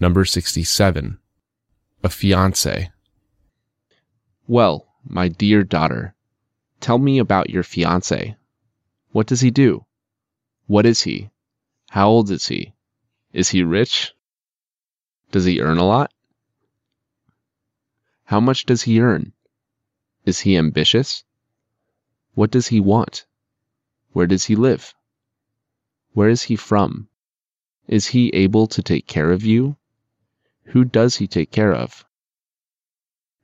Number 67. A fiance. Well, my dear daughter, tell me about your fiance. What does he do? What is he? How old is he? Is he rich? Does he earn a lot? How much does he earn? Is he ambitious? What does he want? Where does he live? Where is he from? Is he able to take care of you? Who does he take care of?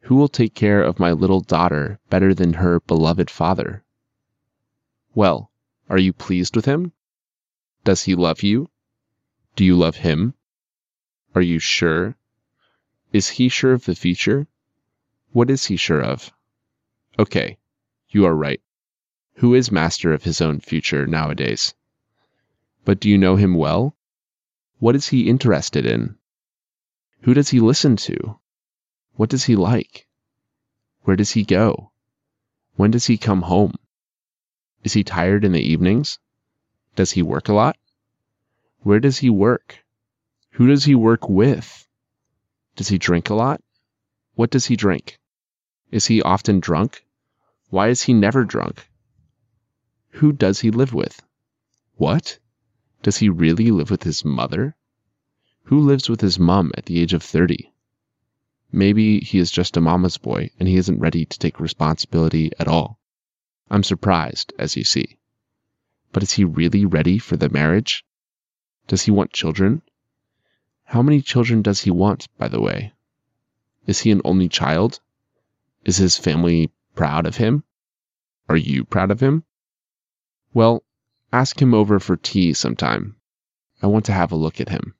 Who will take care of my little daughter better than her beloved father? Well, are you pleased with him? Does he love you? Do you love him? Are you sure? Is he sure of the future? What is he sure of? Okay, you are right. Who is master of his own future nowadays? But do you know him well? What is he interested in? Who does he listen to? What does he like? Where does he go? When does he come home? Is he tired in the evenings? Does he work a lot? Where does he work? Who does he work with? Does he drink a lot? What does he drink? Is he often drunk? Why is he never drunk? Who does he live with? What? Does he really live with his mother? Who lives with his mom at the age of 30? Maybe he is just a mama's boy and he isn't ready to take responsibility at all. I'm surprised, as you see. But is he really ready for the marriage? Does he want children? How many children does he want, by the way? Is he an only child? Is his family proud of him? Are you proud of him? Well, ask him over for tea sometime. I want to have a look at him.